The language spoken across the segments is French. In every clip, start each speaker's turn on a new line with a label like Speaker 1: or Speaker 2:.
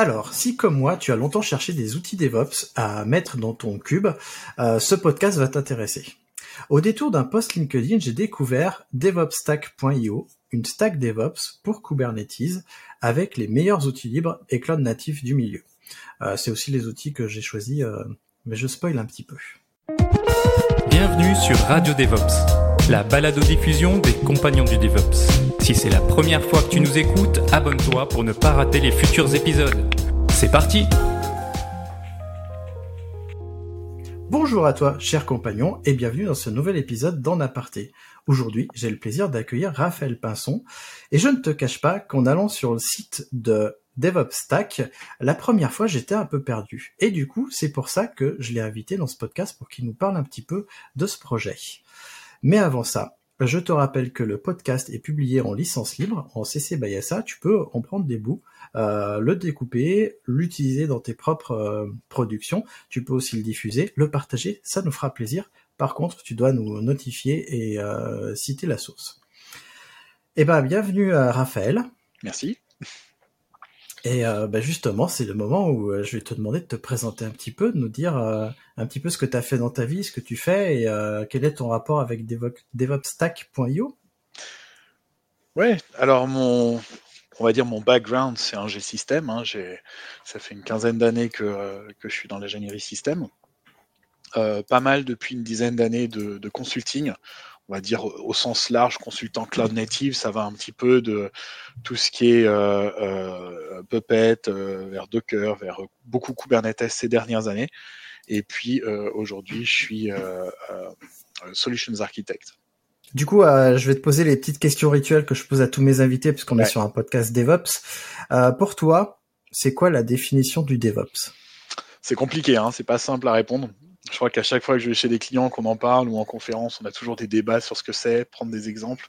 Speaker 1: Alors, si comme moi, tu as longtemps cherché des outils DevOps à mettre dans ton cube, euh, ce podcast va t'intéresser. Au détour d'un post LinkedIn, j'ai découvert DevOpsStack.io, une stack DevOps pour Kubernetes avec les meilleurs outils libres et cloud natifs du milieu. Euh, c'est aussi les outils que j'ai choisis, euh, mais je spoil un petit peu.
Speaker 2: Bienvenue sur Radio DevOps, la balado-diffusion des compagnons du DevOps. Si c'est la première fois que tu nous écoutes, abonne-toi pour ne pas rater les futurs épisodes. C'est parti
Speaker 1: Bonjour à toi, cher compagnon, et bienvenue dans ce nouvel épisode d'En Aparté. Aujourd'hui, j'ai le plaisir d'accueillir Raphaël Pinson, et je ne te cache pas qu'en allant sur le site de DevOps Stack, la première fois j'étais un peu perdu. Et du coup, c'est pour ça que je l'ai invité dans ce podcast pour qu'il nous parle un petit peu de ce projet. Mais avant ça, je te rappelle que le podcast est publié en licence libre, en CC by SA, tu peux en prendre des bouts, euh, le découper, l'utiliser dans tes propres euh, productions, tu peux aussi le diffuser, le partager, ça nous fera plaisir. Par contre, tu dois nous notifier et euh, citer la source. Eh ben, bienvenue à Raphaël.
Speaker 3: Merci.
Speaker 1: Et euh, bah, justement, c'est le moment où euh, je vais te demander de te présenter un petit peu, de nous dire euh, un petit peu ce que tu as fait dans ta vie, ce que tu fais et quel est ton rapport avec Devo- DevOpsStack.io.
Speaker 3: Ouais, alors mon, on va dire mon background, c'est un G-système. Hein, j'ai, ça fait une quinzaine d'années que, que je suis dans l'ingénierie système. Pas mal depuis une dizaine d'années de consulting. On va dire au sens large, consultant cloud native, ça va un petit peu de tout ce qui est euh, euh, Puppet, euh, vers Docker, vers beaucoup Kubernetes ces dernières années. Et puis euh, aujourd'hui, je suis Solutions Architect.
Speaker 1: Du coup, je vais te poser les petites questions rituelles que je pose à tous mes invités puisqu'on
Speaker 3: Ouais.
Speaker 1: est sur un podcast DevOps. Pour toi, c'est quoi la définition du DevOps?
Speaker 3: C'est compliqué, hein, c'est pas simple à répondre. Je crois qu'à chaque fois que je vais chez des clients, qu'on en parle ou en conférence, on a toujours des débats sur ce que c'est, prendre des exemples.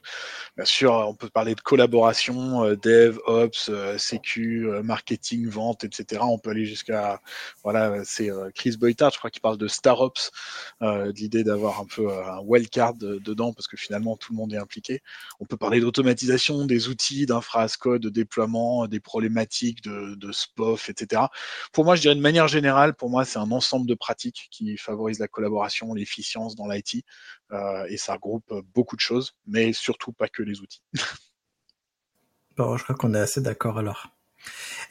Speaker 3: Bien sûr, on peut parler de collaboration, euh, dev, ops, euh, sécu, euh, marketing, vente, etc. On peut aller jusqu'à, voilà, c'est euh, Chris Boytard, je crois, qui parle de star ops, de l'idée d'avoir un peu un wildcard de- dedans, parce que finalement tout le monde est impliqué. On peut parler d'automatisation, des outils, d'infra as code, de déploiement, des problématiques de, de SPOF, etc pour moi, je dirais de manière générale, pour moi, c'est un ensemble de pratiques qui favorisent la collaboration, l'efficience dans l'IT, euh, et ça regroupe beaucoup de choses, mais surtout pas que les outils.
Speaker 1: Bon, je crois qu'on est assez d'accord alors.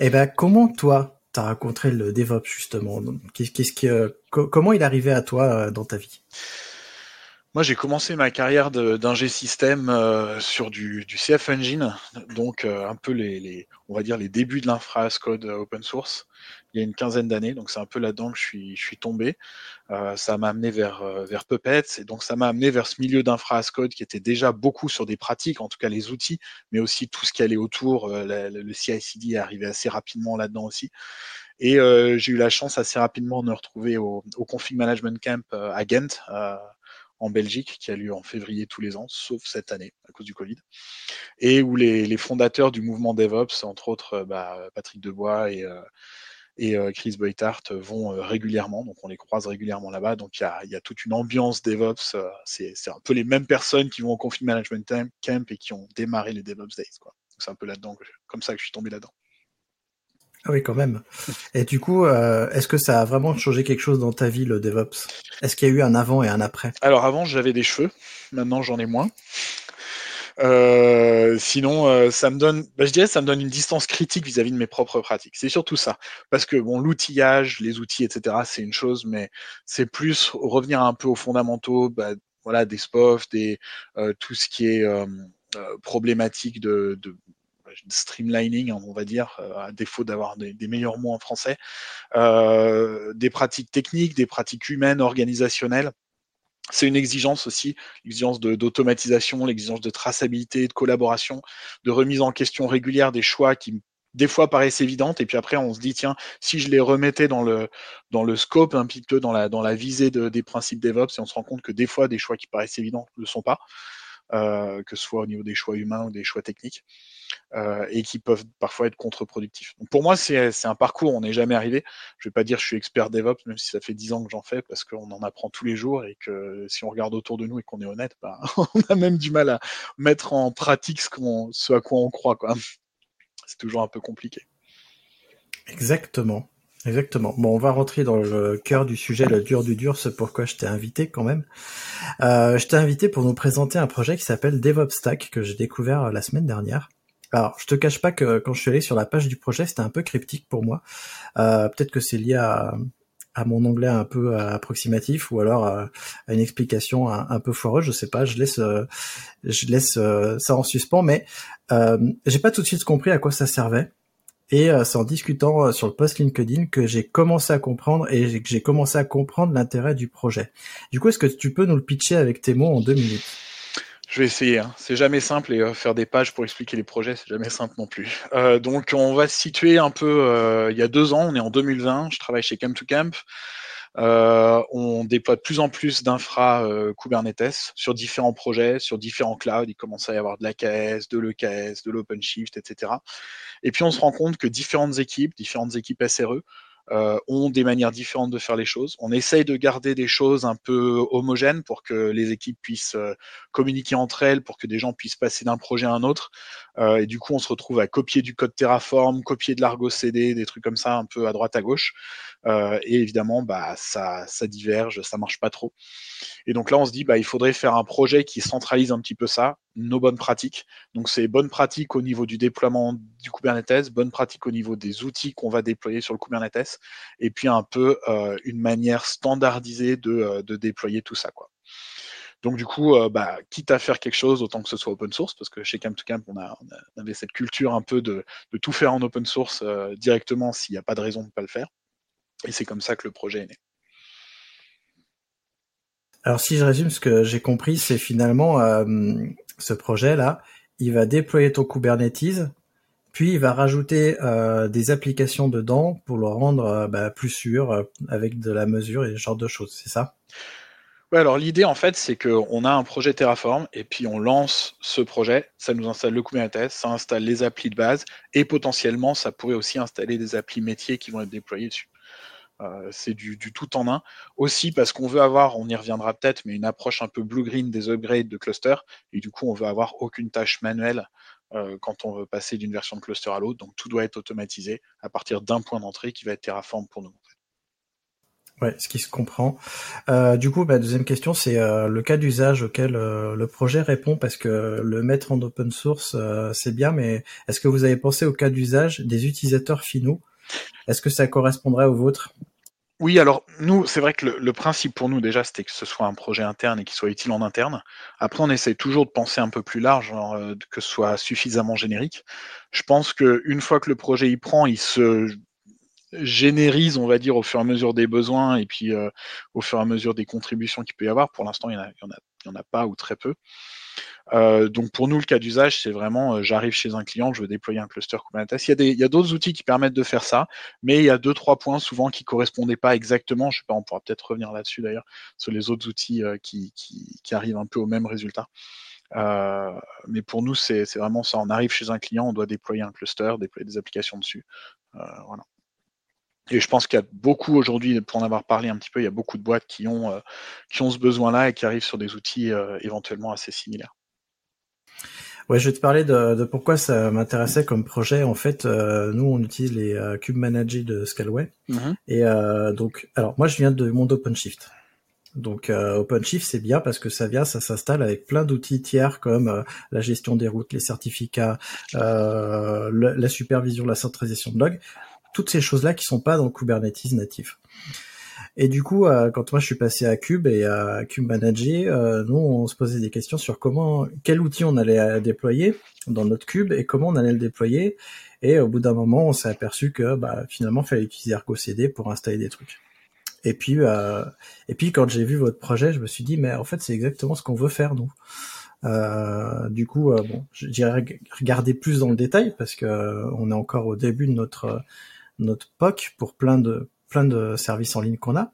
Speaker 1: Eh ben, comment toi, t'as rencontré le DevOps justement? Qu'est-ce qui, euh, co- comment il est arrivé à toi euh, dans ta vie?
Speaker 3: Moi, j'ai commencé ma carrière d'ingé système euh, sur du, du CF Engine, donc euh, un peu les, les- on va dire les débuts de l'infra as code euh, open source, il y a une quinzaine d'années. Donc c'est un peu là-dedans que je suis, je tombé. Euh, ça m'a amené vers euh, vers Puppet, et donc ça m'a amené vers ce milieu d'infra code qui était déjà beaucoup sur des pratiques, en tout cas les outils, mais aussi tout ce qui allait autour. euh, la- le CI/CD est arrivé assez rapidement là-dedans aussi. Et j'ai eu la chance assez rapidement de me retrouver au, au Config Management Camp à Ghent. en Belgique, qui a lieu en février tous les ans, sauf cette année à cause du Covid, et où les, fondateurs du mouvement DevOps, entre autres bah, Patrick Debois et, et euh, Chris Boytart, vont euh, régulièrement, donc on les croise régulièrement là-bas, donc il y a, il y a toute une ambiance DevOps, euh, c'est un peu les mêmes personnes qui vont au Config Management Camp- Camp et qui ont démarré les DevOps Days. C'est un peu là-dedans, comme ça que je suis tombé là-dedans.
Speaker 1: Ah oui, quand même. Et du coup, euh, est-ce que ça a vraiment changé quelque chose dans ta vie, le DevOps? Est-ce qu'il y a eu un avant et un après?
Speaker 3: Alors avant, j'avais des cheveux. Maintenant, j'en ai moins. Euh, sinon, euh, ça me donne, bah, je dirais, ça me donne une distance critique vis-à-vis de mes propres pratiques. C'est surtout ça, parce que bon, l'outillage, les outils, etc., c'est une chose, mais c'est plus revenir un peu aux fondamentaux, bah, voilà, des SPOF, des euh, tout ce qui est euh, euh, problématique de, de streamlining, on va dire, à défaut d'avoir des, des meilleurs mots en français, euh, des pratiques techniques, des pratiques humaines, organisationnelles c'est une exigence aussi, l'exigence d'automatisation, l'exigence de traçabilité, de collaboration, de remise en question régulière des choix qui des fois paraissent évidentes. Et puis après on se dit tiens si je les remettais dans le dans le scope un petit peu dans la dans la visée des principes DevOps et on se rend compte que des fois des choix qui paraissent évidents ne le sont pas euh, que ce soit au niveau des choix humains ou des choix techniques euh, et qui peuvent parfois être contre-productifs. pour moi, c'est un parcours, on n'est jamais arrivé. Je ne vais pas dire que je suis expert DevOps, même si ça fait dix ans que j'en fais, parce qu'on en apprend tous les jours et que si on regarde autour de nous et qu'on est honnête, bah, on a même du mal à mettre en pratique ce, à quoi on croit. C'est toujours un peu compliqué.
Speaker 1: Exactement. Exactement. Bon, on va rentrer dans le cœur du sujet, le dur du dur, c'est pourquoi je t'ai invité quand même. Euh, je t'ai invité pour nous présenter un projet qui s'appelle DevOps Stack que j'ai découvert la semaine dernière. Alors, je te cache pas que quand je suis allé sur la page du projet, c'était un peu cryptique pour moi. Euh, peut-être que c'est lié à, à mon anglais un peu approximatif ou alors à, une explication un, peu foireuse, je sais pas. Je laisse, je laisse euh, ça en suspens, mais euh, j'ai pas tout de suite compris à quoi ça servait. Et c'est en discutant sur le post LinkedIn que j'ai commencé à comprendre et que j'ai commencé à comprendre l'intérêt du projet. Du coup, est-ce que tu peux nous le pitcher avec tes mots en deux minutes?
Speaker 3: Je vais essayer. Hein. C'est jamais simple et euh, faire des pages pour expliquer les projets, c'est jamais simple non plus. Euh, donc, on va se situer un peu. Euh, il y a deux ans, on est en 2020. Je travaille chez Camp to Camp. on déploie de plus en plus d'infra Kubernetes sur différents projets, sur différents clouds. Il commence à y avoir de l'AKS, de l'EKS, de l'OpenShift, etc. Et puis on se rend compte que différentes équipes, différentes équipes SRE, euh, ont des manières différentes de faire les choses. On essaye de garder des choses un peu homogènes pour que les équipes puissent euh, communiquer entre elles, pour que des gens puissent passer d'un projet à un autre. Euh, et du coup, on se retrouve à copier du code Terraform, copier de l'Argo CD, des trucs comme ça, un peu à droite à gauche. et évidemment, bah, ça, ça diverge, ça marche pas trop. Et donc là, on se dit, bah, il faudrait faire un projet qui centralise un petit peu ça, nos bonnes pratiques. Donc c'est bonnes pratiques au niveau du déploiement du Kubernetes, bonnes pratiques au niveau des outils qu'on va déployer sur le Kubernetes, et puis un peu euh, une manière standardisée de, euh, de, déployer tout ça. Quoi. Donc du coup, euh, bah, quitte à faire quelque chose, autant que ce soit open source, parce que chez Camp Camp, on, avait cette culture un peu de, tout faire en open source directement s'il n'y a pas de raison de ne pas le faire. Et c'est comme ça que le projet est né.
Speaker 1: Alors si je résume, ce que j'ai compris, c'est finalement ce projet-là, il va déployer ton Kubernetes, puis il va rajouter euh, des applications dedans pour le rendre euh, bah, plus sûr euh, avec de la mesure et ce genre de choses, c'est ça?
Speaker 3: Ouais, alors l'idée en fait, c'est qu'on a un projet Terraform et puis on lance ce projet, ça nous installe le Kubernetes, ça installe les applis de base et potentiellement ça pourrait aussi installer des applis métiers qui vont être déployés dessus. Euh, c'est du, tout en un. Aussi parce qu'on veut avoir, on y reviendra peut-être, mais une approche un peu blue-green des upgrades de cluster. Et du coup, on veut avoir aucune tâche manuelle euh, quand on veut passer d'une version de cluster à l'autre. Donc tout doit être automatisé à partir d'un point d'entrée qui va être Terraform pour nous.
Speaker 1: Ouais, ce qui se comprend. Euh, du coup, bah, deuxième question, c'est le cas d'usage auquel le projet répond, parce que le mettre en open source, c'est bien, mais est-ce que vous avez pensé au cas d'usage des utilisateurs finaux? Est-ce que ça correspondrait au vôtre?
Speaker 3: Oui, alors nous, c'est vrai que le, principe pour nous déjà, c'était que ce soit un projet interne et qu'il soit utile en interne. Après, on essaie toujours de penser un peu plus large, euh, que ce soit suffisamment générique. Je pense qu'une fois que le projet y prend, il se générise, on va dire, au fur et à mesure des besoins et puis euh, au fur et à mesure des contributions qu'il peut y avoir. Pour l'instant, il n'y en, a pas ou très peu. Euh, donc pour nous, le cas d'usage, c'est vraiment, euh, j'arrive chez un client, je veux déployer un cluster Kubernetes. Il y a, d'autres outils qui permettent de faire ça, mais il y a deux, trois points souvent qui correspondaient pas exactement. Je sais pas, on pourra peut-être revenir là-dessus d'ailleurs, sur les autres outils qui, qui, arrivent un peu au même résultat. Mais pour nous, c'est vraiment ça. On arrive chez un client, on doit déployer un cluster, déployer des applications dessus. voilà. Et je pense qu'il y a beaucoup aujourd'hui, pour en avoir parlé un petit peu, il y a beaucoup de boîtes qui ont, qui ont ce besoin-là et qui arrivent sur des outils éventuellement assez similaires.
Speaker 1: Ouais, je vais te parler de, de pourquoi ça m'intéressait comme projet. En fait, euh, nous, on utilise les euh, Cube Manager de Scalway. Mhm. Et euh, donc, alors moi, je viens de monde OpenShift. Donc OpenShift, c'est bien parce que ça vient, ça s'installe avec plein d'outils tiers comme la gestion des routes, les certificats, la supervision, la centralisation de logs. Toutes ces choses-là qui sont pas dans Kubernetes natif. Et du coup, euh, quand moi je suis passé à Cube et à Cube Manager, euh, nous on se posait des questions sur comment, quel outil on allait euh, déployer dans notre Cube et comment on allait le déployer. Et au bout d'un moment, on s'est aperçu que bah, finalement, il fallait utiliser Argo CD pour installer des trucs. Et puis, euh, et puis quand j'ai vu votre projet, je me suis dit, mais en fait, c'est exactement ce qu'on veut faire nous. Euh, du coup, euh, bon, j'irai regarder plus dans le détail parce que on est encore au début de notre notre POC pour plein de plein de services en ligne qu'on a.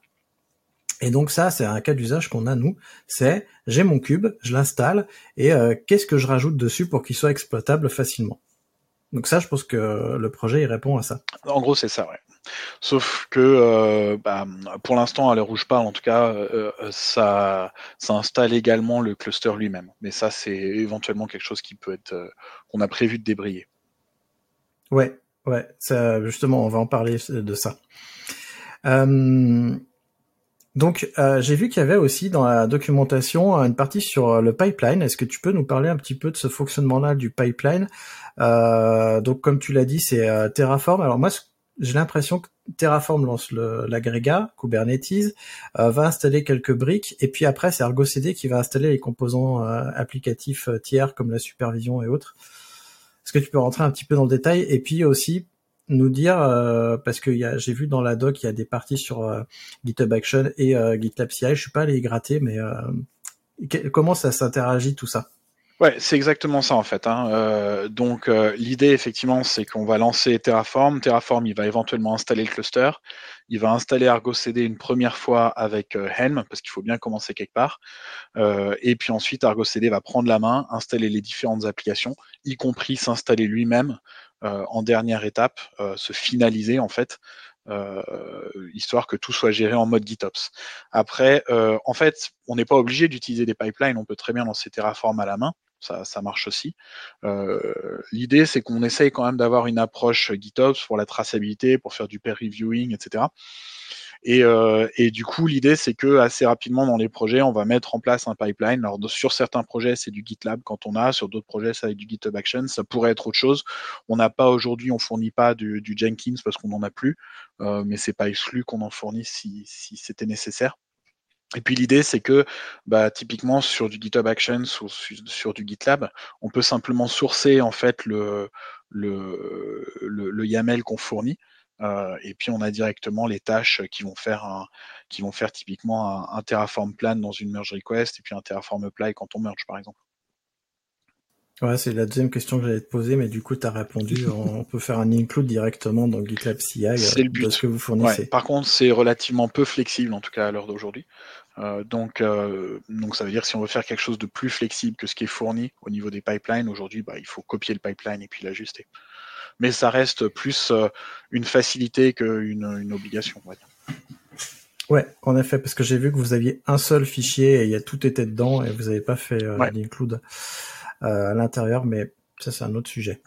Speaker 1: Et donc ça, c'est un cas d'usage qu'on a nous. C'est j'ai mon cube, je l'installe et qu'est-ce que je rajoute dessus pour qu'il soit exploitable facilement? Donc ça, je pense que le projet il répond à ça.
Speaker 3: En gros, c'est ça, ouais. Sauf que euh, bah, pour l'instant, à l'heure où je parle, en tout cas, euh, euh, ça, ça installe également le cluster lui-même. Mais ça, c'est éventuellement quelque chose qui peut être qu'on a prévu de débrayer.
Speaker 1: Ouais, ouais, ça, justement, on va en parler de ça. donc, j'ai vu qu'il y avait aussi dans la documentation une partie sur le pipeline. Est-ce que tu peux nous parler un petit peu de ce fonctionnement-là du pipeline? Donc, comme tu l'as dit, c'est Terraform. Alors moi, j'ai l'impression que Terraform lance l'agrégat, Kubernetes, euh, va installer quelques briques, et puis après c'est Argo CD qui va installer les composants euh, applicatifs euh, tiers comme la supervision et autres. Est-ce que tu peux rentrer un petit peu dans le détail et puis aussi nous dire parce que j'ai vu dans la doc il y a des parties sur GitHub Action et GitLab CI. Je suis pas allé gratter, mais comment ça s'interagit tout ça?
Speaker 3: Ouais, c'est exactement ça en fait. Hein. Euh, donc euh, l'idée effectivement, c'est qu'on va lancer Terraform. Terraform, il va éventuellement installer le cluster. Il va installer Argo CD une première fois avec euh, Helm parce qu'il faut bien commencer quelque part. et puis ensuite, Argo CD va prendre la main, installer les différentes applications, y compris s'installer lui-même en dernière étape, se finaliser en fait. histoire que tout soit géré en mode GitOps. Après, en fait, on n'est pas obligé d'utiliser des pipelines, on peut très bien lancer Terraform à la main ça, marche aussi. Euh, l'idée, c'est qu'on essaye quand même d'avoir une approche GitOps pour la traçabilité, pour faire du peer reviewing, etc. Euh, et, du coup, l'idée, c'est que assez rapidement dans les projets, on va mettre en place un pipeline. Alors, sur certains projets, c'est du GitLab quand on a, sur d'autres projets, ça va être du GitHub Action. Ça pourrait être autre chose. On n'a pas aujourd'hui, on fournit pas du, Jenkins parce qu'on n'en a plus, euh, mais c'est pas exclu qu'on en fournisse si c'était nécessaire. Et puis l'idée, c'est que bah, typiquement sur du GitHub Actions ou sur, du GitLab, on peut simplement sourcer en fait le, YAML qu'on fournit. Euh, et puis on a directement les tâches qui vont faire un, qui vont faire typiquement un, Terraform plan dans une merge request et puis un Terraform apply quand on merge par exemple.
Speaker 1: Ouais, c'est la deuxième question que j'allais te poser, mais du coup, tu as répondu. on peut faire un include directement dans GitLab CI
Speaker 3: c'est le but.
Speaker 1: de ce que vous fournissez.
Speaker 3: par contre, c'est relativement peu flexible, en tout cas à l'heure d'aujourd'hui. Euh, donc, euh, donc, ça veut dire que si on veut faire quelque chose de plus flexible que ce qui est fourni au niveau des pipelines, aujourd'hui, bah, il faut copier le pipeline et puis l'ajuster. Mais ça reste plus euh, une facilité qu'une une obligation, on va dire.
Speaker 1: Ouais, en effet, parce que j'ai vu que vous aviez un seul fichier et il y a tout était dedans et vous n'avez pas fait l'include à l'intérieur, mais ça c'est un autre sujet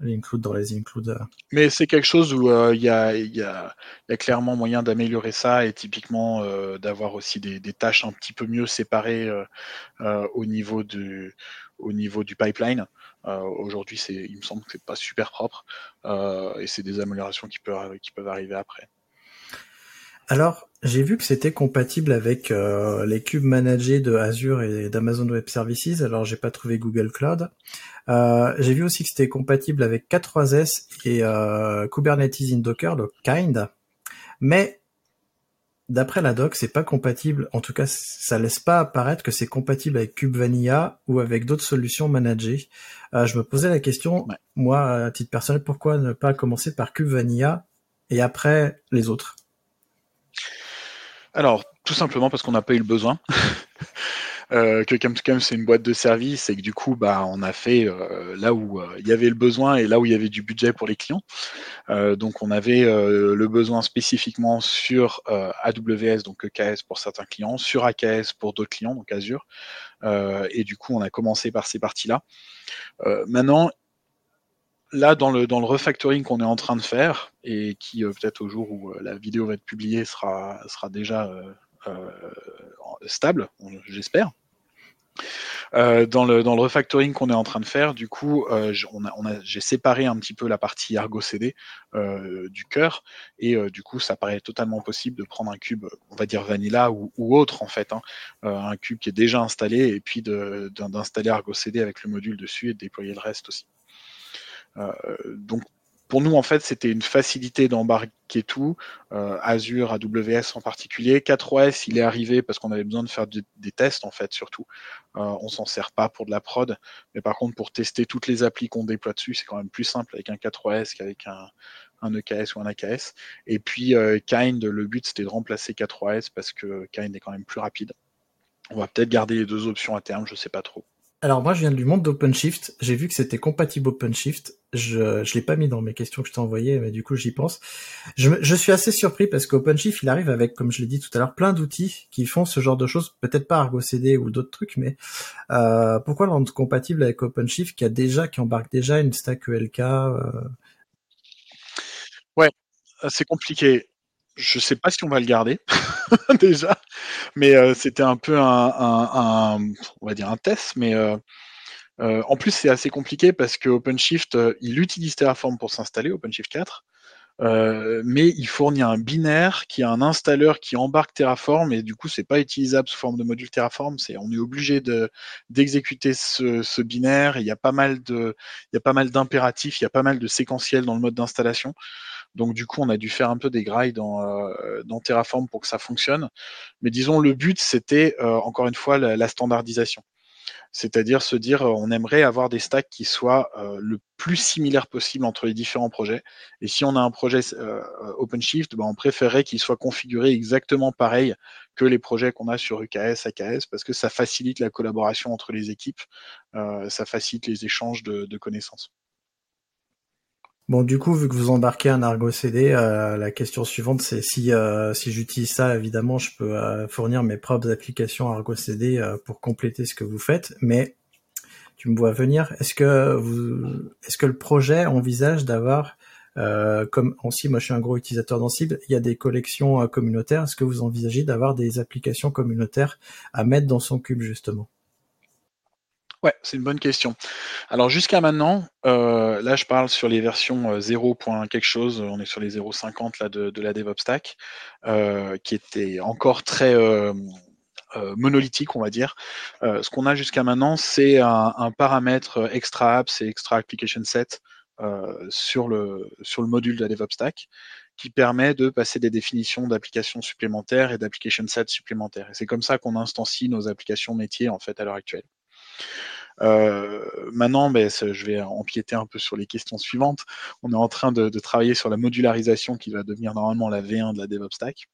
Speaker 1: l'include dans les includes.
Speaker 3: Mais c'est quelque chose où euh, il y, a, clairement moyen d'améliorer ça et typiquement euh, d'avoir aussi des, tâches un petit peu mieux séparées euh, au, niveau du, pipeline. Aujourd'hui, il me semble que c'est pas super propre et c'est des améliorations qui peuvent arriver après.
Speaker 1: Alors, j'ai vu que c'était compatible avec euh, les cubes managés de Azure et d'Amazon Web Services. Alors, j'ai pas trouvé Google Cloud. Euh, j'ai vu aussi que c'était compatible avec K3S et euh, Kubernetes in Docker, donc Kind. Mais d'après la doc, c'est pas compatible. En tout cas, ça laisse pas apparaître que c'est compatible avec Kube Vanilla ou avec d'autres solutions managées. je me posais la question, moi, à titre personnel, pourquoi ne pas commencer par Kube Vanilla et après les autres?
Speaker 3: Alors, tout simplement parce qu'on n'a pas eu le besoin. euh, que Cam2Cam c'est une boîte de service et que du coup bah on a fait euh, là où euh, il y avait le besoin et là où il y avait du budget pour les clients. Euh, donc on avait le besoin spécifiquement sur AWS donc EKS pour certains clients, sur AKS pour d'autres clients donc Azure. et du coup on a commencé par ces parties là. maintenant là, dans le, dans le refactoring qu'on est en train de faire, et qui euh, peut-être au jour où euh, la vidéo va être publiée sera, sera déjà euh, stable, j'espère. dans, le, dans le refactoring qu'on est en train de faire, du coup, j'ai séparé un petit peu la partie Argo CD du cœur, et du coup, ça paraît totalement possible de prendre un cube, on va dire vanilla ou, ou autre en fait, hein, un cube qui est déjà installé, et puis d'installer Argo CD avec le module dessus et de déployer le reste aussi. Euh, donc pour nous, en fait, c'était une facilité d'embarquer tout, euh, Azure, AWS en particulier. 4OS, il est arrivé parce qu'on avait besoin de faire des tests, en fait, surtout. Euh, on s'en sert pas pour de la prod, mais par contre, pour tester toutes les applis qu'on déploie dessus, c'est quand même plus simple avec un 4OS qu'avec un, un EKS ou un AKS. Et puis, euh, Kind, le but, c'était de remplacer 4OS parce que Kind est quand même plus rapide. On va peut-être garder les deux options à terme, je sais pas trop.
Speaker 1: Alors moi je viens du monde d'OpenShift, j'ai vu que c'était compatible OpenShift, je je l'ai pas mis dans mes questions que je t'ai envoyées, mais du coup j'y pense. Je, je suis assez surpris parce qu'OpenShift il arrive avec, comme je l'ai dit tout à l'heure, plein d'outils qui font ce genre de choses, peut-être pas Argo CD ou d'autres trucs, mais euh, pourquoi rendre compatible avec OpenShift qui a déjà, qui embarque déjà une stack ELK euh...
Speaker 3: Ouais, c'est compliqué. Je sais pas si on va le garder déjà, mais euh, c'était un peu un, on va dire un test, mais euh, euh, en plus c'est assez compliqué parce que OpenShift il utilise Terraform pour s'installer OpenShift 4, euh, mais il fournit un binaire qui a un installeur qui embarque Terraform et du coup c'est pas utilisable sous forme de module Terraform. C'est on est obligé de d'exécuter ce, binaire. Il y a pas mal il y a pas mal d'impératifs, il y a pas mal de séquentiels dans le mode d'installation. Donc du coup, on a dû faire un peu des grailles dans, euh, dans Terraform pour que ça fonctionne. Mais disons, le but, c'était euh, encore une fois la, standardisation. C'est-à-dire se dire, euh, on aimerait avoir des stacks qui soient le plus similaires possible entre les différents projets. Et si on a un projet OpenShift, ben on préférerait qu'il soit configuré exactement pareil que les projets qu'on a sur UKS, AKS, parce que ça facilite la collaboration entre les équipes, ça facilite les échanges de connaissances.
Speaker 1: Bon, du coup, vu que vous embarquez un Argo CD, euh, la question suivante, c'est si euh, si j'utilise ça, évidemment, je peux euh, fournir mes propres applications Argo CD euh, pour compléter ce que vous faites. Mais tu me vois venir. Est-ce que vous, est-ce que le projet envisage d'avoir, comme aussi, moi, je suis un gros utilisateur d'Ansible, il y a des collections communautaires. Est-ce que vous envisagez d'avoir des applications communautaires à mettre dans son cube justement?
Speaker 3: Ouais, c'est une bonne question. Alors jusqu'à maintenant, euh, là je parle sur les versions 0. Euh, quelque chose, on est sur les 0.50 là de, la DevOps Stack, euh, qui était encore très monolithique, on va dire. ce qu'on a jusqu'à maintenant, c'est un, un, paramètre extra apps et extra application set sur le sur le module de la DevOps Stack qui permet de passer des définitions d'applications supplémentaires et d'application set supplémentaires. Et c'est comme ça qu'on instancie nos applications métiers en fait à l'heure actuelle. Euh, maintenant, ben, je vais empiéter un peu sur les questions suivantes. On est en train de, de travailler sur la modularisation qui va devenir normalement la V1 de la DevOps Stack.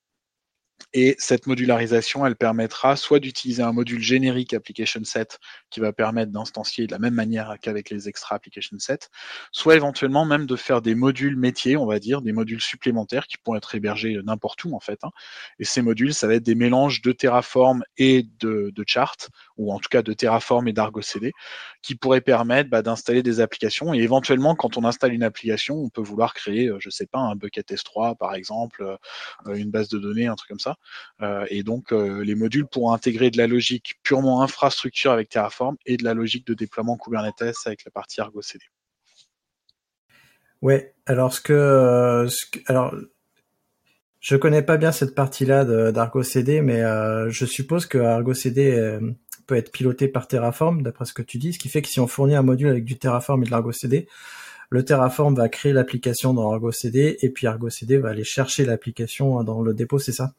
Speaker 3: Et cette modularisation, elle permettra soit d'utiliser un module générique application set qui va permettre d'instancier de la même manière qu'avec les extra application set, soit éventuellement même de faire des modules métiers, on va dire, des modules supplémentaires qui pourront être hébergés n'importe où en fait. Hein. Et ces modules, ça va être des mélanges de Terraform et de, chart, ou en tout cas de Terraform et d'Argo CD, qui pourraient permettre bah, d'installer des applications. Et éventuellement, quand on installe une application, on peut vouloir créer, euh, je sais pas, un bucket S3 par exemple, euh, une base de données, un truc comme ça. Euh, et donc, euh, les modules pourront intégrer de la logique purement infrastructure avec Terraform et de la logique de déploiement Kubernetes avec la partie Argo CD.
Speaker 1: Ouais, alors ce que, ce que alors je connais pas bien cette partie-là d'Argo CD, mais euh, je suppose que Argo CD euh, peut être piloté par Terraform, d'après ce que tu dis, ce qui fait que si on fournit un module avec du Terraform et de l'Argo CD, le Terraform va créer l'application dans Argo CD, et puis Argo CD va aller chercher l'application dans le dépôt, c'est ça?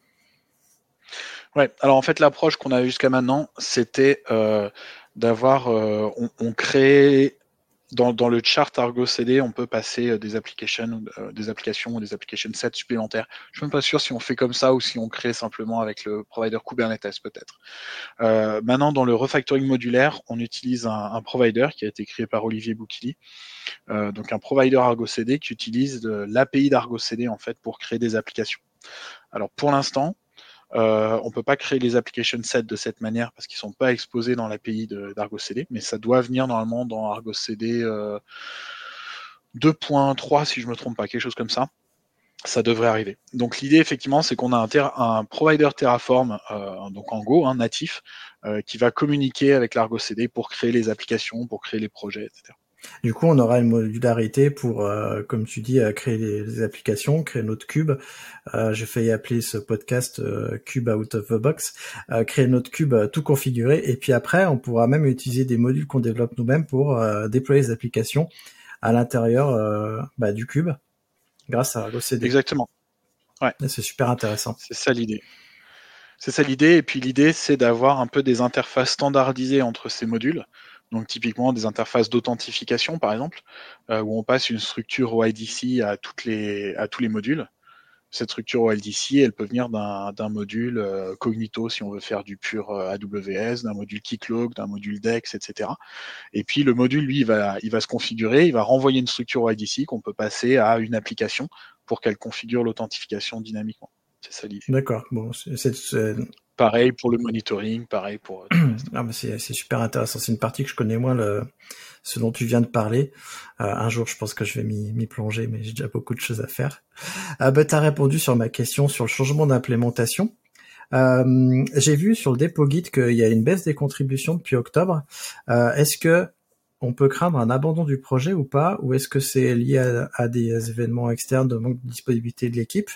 Speaker 3: Ouais, alors en fait l'approche qu'on a jusqu'à maintenant, c'était euh, d'avoir, euh, on, crée dans, le chart Argo CD, on peut passer euh, des applications, euh, des applications ou des application sets supplémentaires. Je suis même pas sûr si on fait comme ça ou si on crée simplement avec le provider Kubernetes peut-être. Maintenant, dans le refactoring modulaire, on utilise un, provider qui a été créé par Olivier Boukili, donc un provider Argo CD qui utilise l'API d'Argo CD en fait pour créer des applications. Alors pour l'instant, euh, on peut pas créer les application sets de cette manière parce qu'ils sont pas exposés dans l'API d'Argo CD, mais ça doit venir normalement dans Argo CD euh, 2.3 si je me trompe pas, quelque chose comme ça. Ça devrait arriver. Donc l'idée effectivement, c'est qu'on a un, provider Terraform, euh, donc en Go, un natif, euh, qui va communiquer avec l'Argo CD pour créer les applications, pour créer les projets, etc.
Speaker 1: Du coup, on aura une modularité pour, euh, comme tu dis, créer les, les, applications, créer notre cube. Euh, J'ai failli appeler ce podcast euh, Cube Out of the Box. Euh, créer notre cube euh, tout configuré. Et puis après, on pourra même utiliser des modules qu'on développe nous-mêmes pour euh, déployer les applications à l'intérieur bah, du cube grâce à Argo CD.
Speaker 3: Exactement. Ouais.
Speaker 1: C'est super intéressant.
Speaker 3: C'est ça l'idée. C'est ça l'idée. Et puis l'idée, c'est d'avoir un peu des interfaces standardisées entre ces modules. Donc typiquement des interfaces d'authentification, par exemple, euh, où on passe une structure OIDC à, toutes les, à tous les modules. Cette structure OIDC, elle peut venir d'un module euh, Cognito si on veut faire du pur euh, AWS, d'un module Keycloak, d'un module DEX, etc. Et puis le module, lui, il va, il va se configurer, il va renvoyer une structure OIDC qu'on peut passer à une application pour qu'elle configure l'authentification dynamiquement. C'est ça l'idée.
Speaker 1: D'accord. Bon,
Speaker 3: Pareil pour le monitoring, pareil pour.
Speaker 1: ah, c'est super intéressant. C'est une partie que je connais moins, le, ce dont tu viens de parler. Euh, un jour, je pense que je vais m'y plonger, mais j'ai déjà beaucoup de choses à faire. Euh, bah, tu as répondu sur ma question sur le changement d'implémentation. Euh, j'ai vu sur le dépôt guide qu'il y a une baisse des contributions depuis octobre. Euh, Est-ce que on peut craindre un abandon du projet ou pas Ou est-ce que c'est lié à, des événements externes de manque de disponibilité de l'équipe?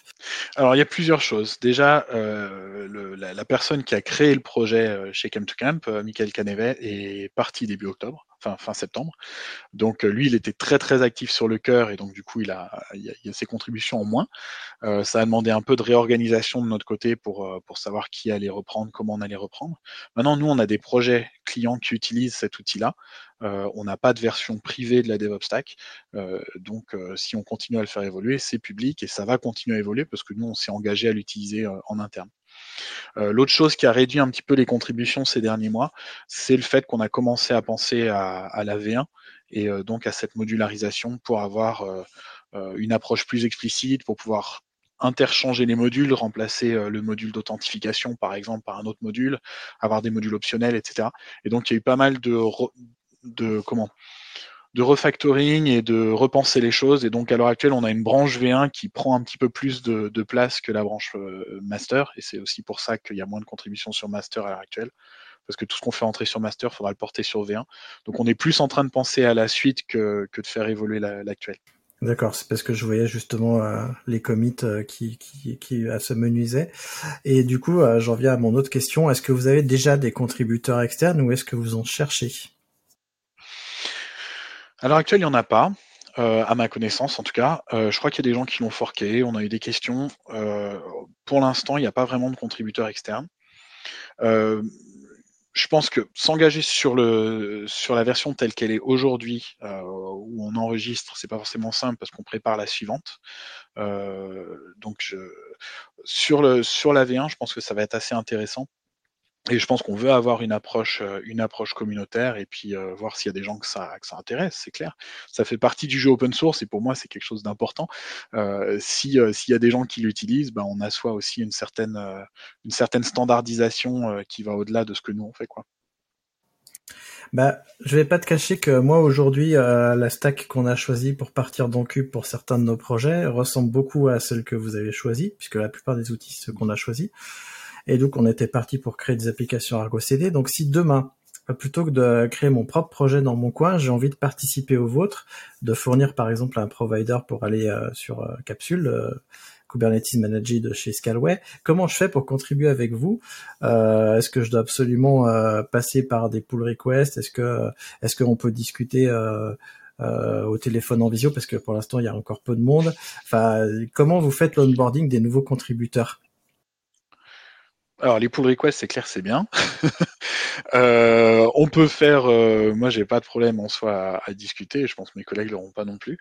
Speaker 3: Alors, il y a plusieurs choses. Déjà, euh, la, personne qui a créé le projet euh, chez Camp to Camp, euh, Michael Canevet, est parti début octobre, enfin fin septembre. Donc, lui, il était très très actif sur le cœur et donc du coup, il a, il a, ses contributions en moins. ça a demandé un peu de réorganisation de notre côté pour, pour savoir qui allait reprendre, comment on allait reprendre. Maintenant, nous, on a des projets clients qui utilisent cet outil-là. Euh, on n'a pas de version privée de la DevOps Stack. Euh, donc, euh, si on continue à le faire évoluer, c'est public et ça va continuer à évoluer parce que nous, on s'est engagé à l'utiliser en interne. L'autre chose qui a réduit un petit peu les contributions ces derniers mois, c'est le fait qu'on a commencé à penser à, la V1 et donc à cette modularisation pour avoir une approche plus explicite, pour pouvoir interchanger les modules, remplacer le module d'authentification par exemple par un autre module, avoir des modules optionnels, etc. Et donc il y a eu pas mal de, de comment de refactoring et de repenser les choses. Et donc à l'heure actuelle, on a une branche V1 qui prend un petit peu plus de, place que la branche euh, master. Et c'est aussi pour ça qu'il y a moins de contributions sur master à l'heure actuelle. Parce que tout ce qu'on fait entrer sur master, il faudra le porter sur V1. Donc on est plus en train de penser à la suite que, de faire évoluer l'actuel.
Speaker 1: D'accord, c'est parce que je voyais justement euh, les commits euh, qui se menuisaient. Et du coup, j'en viens à mon autre question. Est-ce que vous avez déjà des contributeurs externes ou est-ce que vous en cherchez?
Speaker 3: À l'heure actuelle, il n'y en a pas. Euh, à ma connaissance en tout cas. Euh, je crois qu'il y a des gens qui l'ont forqué, on a eu des questions. Euh, pour l'instant, il n'y a pas vraiment de contributeurs externes. je pense que s'engager sur, sur la version telle qu'elle est aujourd'hui, où on enregistre, c'est pas forcément simple parce qu'on prépare la suivante. donc sur, le, sur la V1, je pense que ça va être assez intéressant et je pense qu'on veut avoir une approche, euh, une approche communautaire et puis euh, voir s'il y a des gens que ça, que ça intéresse, c'est clair. Ça fait partie du jeu open source et pour moi c'est quelque chose d'important. Euh, si s'il y a des gens qui l'utilisent, ben, on assoit aussi une certaine, une certaine standardisation qui va au-delà de ce que nous on fait quoi.
Speaker 1: Bah, je vais pas te cacher que moi aujourd'hui, la stack qu'on a choisie pour partir dans Cube pour certains de nos projets ressemble beaucoup à celle que vous avez choisie, puisque la plupart des outils, ceux qu'on a choisis. Et donc, on était parti pour créer des applications Argo CD. Donc, si demain, plutôt que de créer mon propre projet dans mon coin, j'ai envie de participer au vôtre, de fournir par exemple un provider pour aller euh, sur euh, Capsule, euh, Kubernetes Manager de chez Scalway. Comment je fais pour contribuer avec vous? Est-ce que je dois absolument passer par des pull requests? Est-ce que est-ce qu'on peut discuter au téléphone en visio? Parce que pour l'instant il y a encore peu de monde. Enfin, comment vous faites l'onboarding des nouveaux contributeurs?
Speaker 3: Alors les pull requests, c'est clair, c'est bien. euh, on peut faire, euh, moi j'ai pas de problème en soi à, discuter, je pense que mes collègues l'auront pas non plus.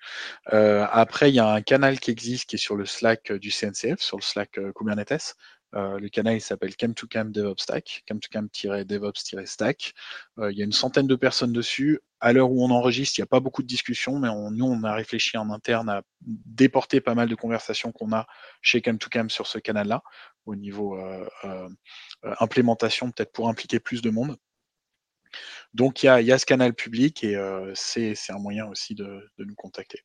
Speaker 3: Euh, après, il y a un canal qui existe qui est sur le Slack du CNCF, sur le Slack Kubernetes. Euh, le canal s'appelle Cam to Cam DevOps Stack, Cam to Cam-DevOps-Stack. Euh, il y a une centaine de personnes dessus. À l'heure où on enregistre, il n'y a pas beaucoup de discussions, mais nous, on a réfléchi en interne à déporter pas mal de conversations qu'on a chez Cam to Cam sur ce canal-là, au niveau euh, implémentation, peut-être pour impliquer plus de monde. Donc il y a, ce canal public et c'est un moyen aussi de nous contacter.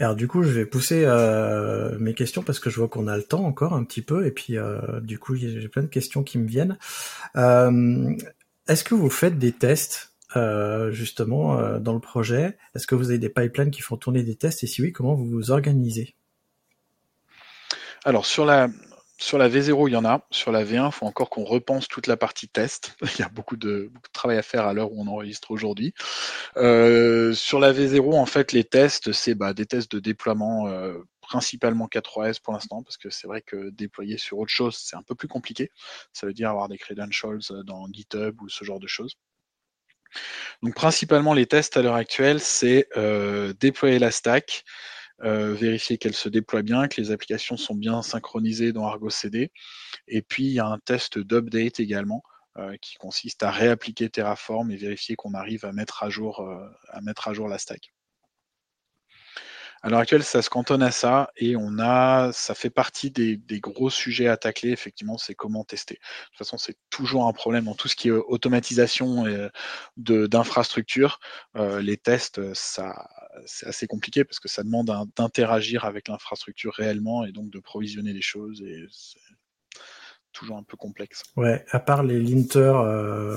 Speaker 1: Alors du coup, je vais pousser euh, mes questions parce que je vois qu'on a le temps encore un petit peu et puis euh, du coup, j'ai plein de questions qui me viennent. Euh, Est-ce que vous faites des tests justement dans le projet? Est-ce que vous avez des pipelines qui font tourner des tests? Et si oui, comment vous vous organisez?
Speaker 3: Alors sur la sur la V0, il y en a. Sur la V1, il faut encore qu'on repense toute la partie test. Il y a beaucoup de, travail à faire à l'heure où on enregistre aujourd'hui. Euh, sur la V0, en fait, les tests, c'est bah, des tests de déploiement euh, principalement K3S pour l'instant, parce que c'est vrai que déployer sur autre chose, c'est un peu plus compliqué. Ça veut dire avoir des credentials dans GitHub ou ce genre de choses. Donc principalement les tests à l'heure actuelle, c'est euh, déployer la stack, euh, vérifier qu'elle se déploie bien, que les applications sont bien synchronisées dans Argo CD. Et puis, il y a un test d'update également euh, qui consiste à réappliquer Terraform et vérifier qu'on arrive à mettre à jour, euh, à mettre à jour la stack. À l'heure actuelle, ça se cantonne à ça et on a, ça fait partie des, gros sujets à tacler. Effectivement, c'est comment tester. De toute façon, c'est toujours un problème dans tout ce qui est automatisation d'infrastructure. Euh, les tests, ça, c'est assez compliqué parce que ça demande d'interagir avec l'infrastructure réellement et donc de provisionner les choses et toujours un peu complexe.
Speaker 1: Ouais, à part les linters, euh,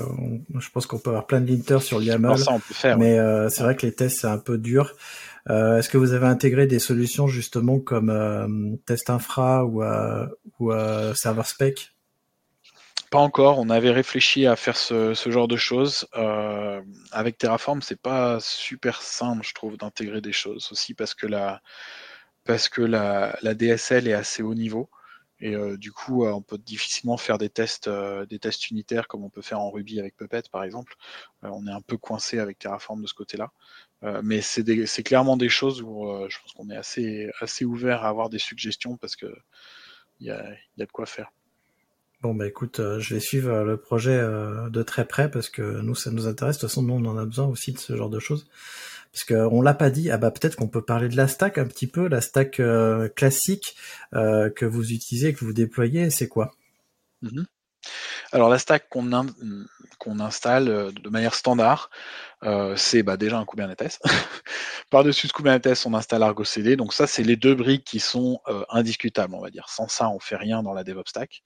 Speaker 1: je pense qu'on peut avoir plein de linters sur YAML.
Speaker 3: Ça, on peut faire.
Speaker 1: Mais
Speaker 3: ouais.
Speaker 1: euh, c'est vrai que les tests c'est un peu dur. Euh, Est-ce que vous avez intégré des solutions justement comme euh, test infra ou, euh, ou server spec?
Speaker 3: Pas encore. On avait réfléchi à faire ce, genre de choses. Euh, avec Terraform, c'est pas super simple, je trouve, d'intégrer des choses aussi parce que la parce que la, DSL est assez haut niveau. Et euh, du coup, euh, on peut difficilement faire des tests, des tests unitaires comme on peut faire en Ruby avec Puppet, par exemple. on est un peu coincé avec Terraform de ce côté-là. mais c'est clairement des choses où je pense qu'on est assez, assez ouvert à avoir des suggestions parce que il y a, y a de quoi faire.
Speaker 1: Bon bah écoute, je vais suivre le projet de très près parce que nous ça nous intéresse. De toute façon, nous on en a besoin aussi de ce genre de choses. Parce qu'on l'a pas dit, ah bah peut-être qu'on peut parler de la stack un petit peu, la stack euh, classique euh, que vous utilisez, que vous déployez, c'est quoi?
Speaker 3: -hmm. Alors la stack qu'on in, qu'on installe de manière standard, euh, c'est bah, déjà un Kubernetes. Par-dessus ce Kubernetes, on installe Argo CD. Donc ça, c'est les deux briques qui sont euh, indiscutables, on va dire. Sans ça, on fait rien dans la DevOps stack.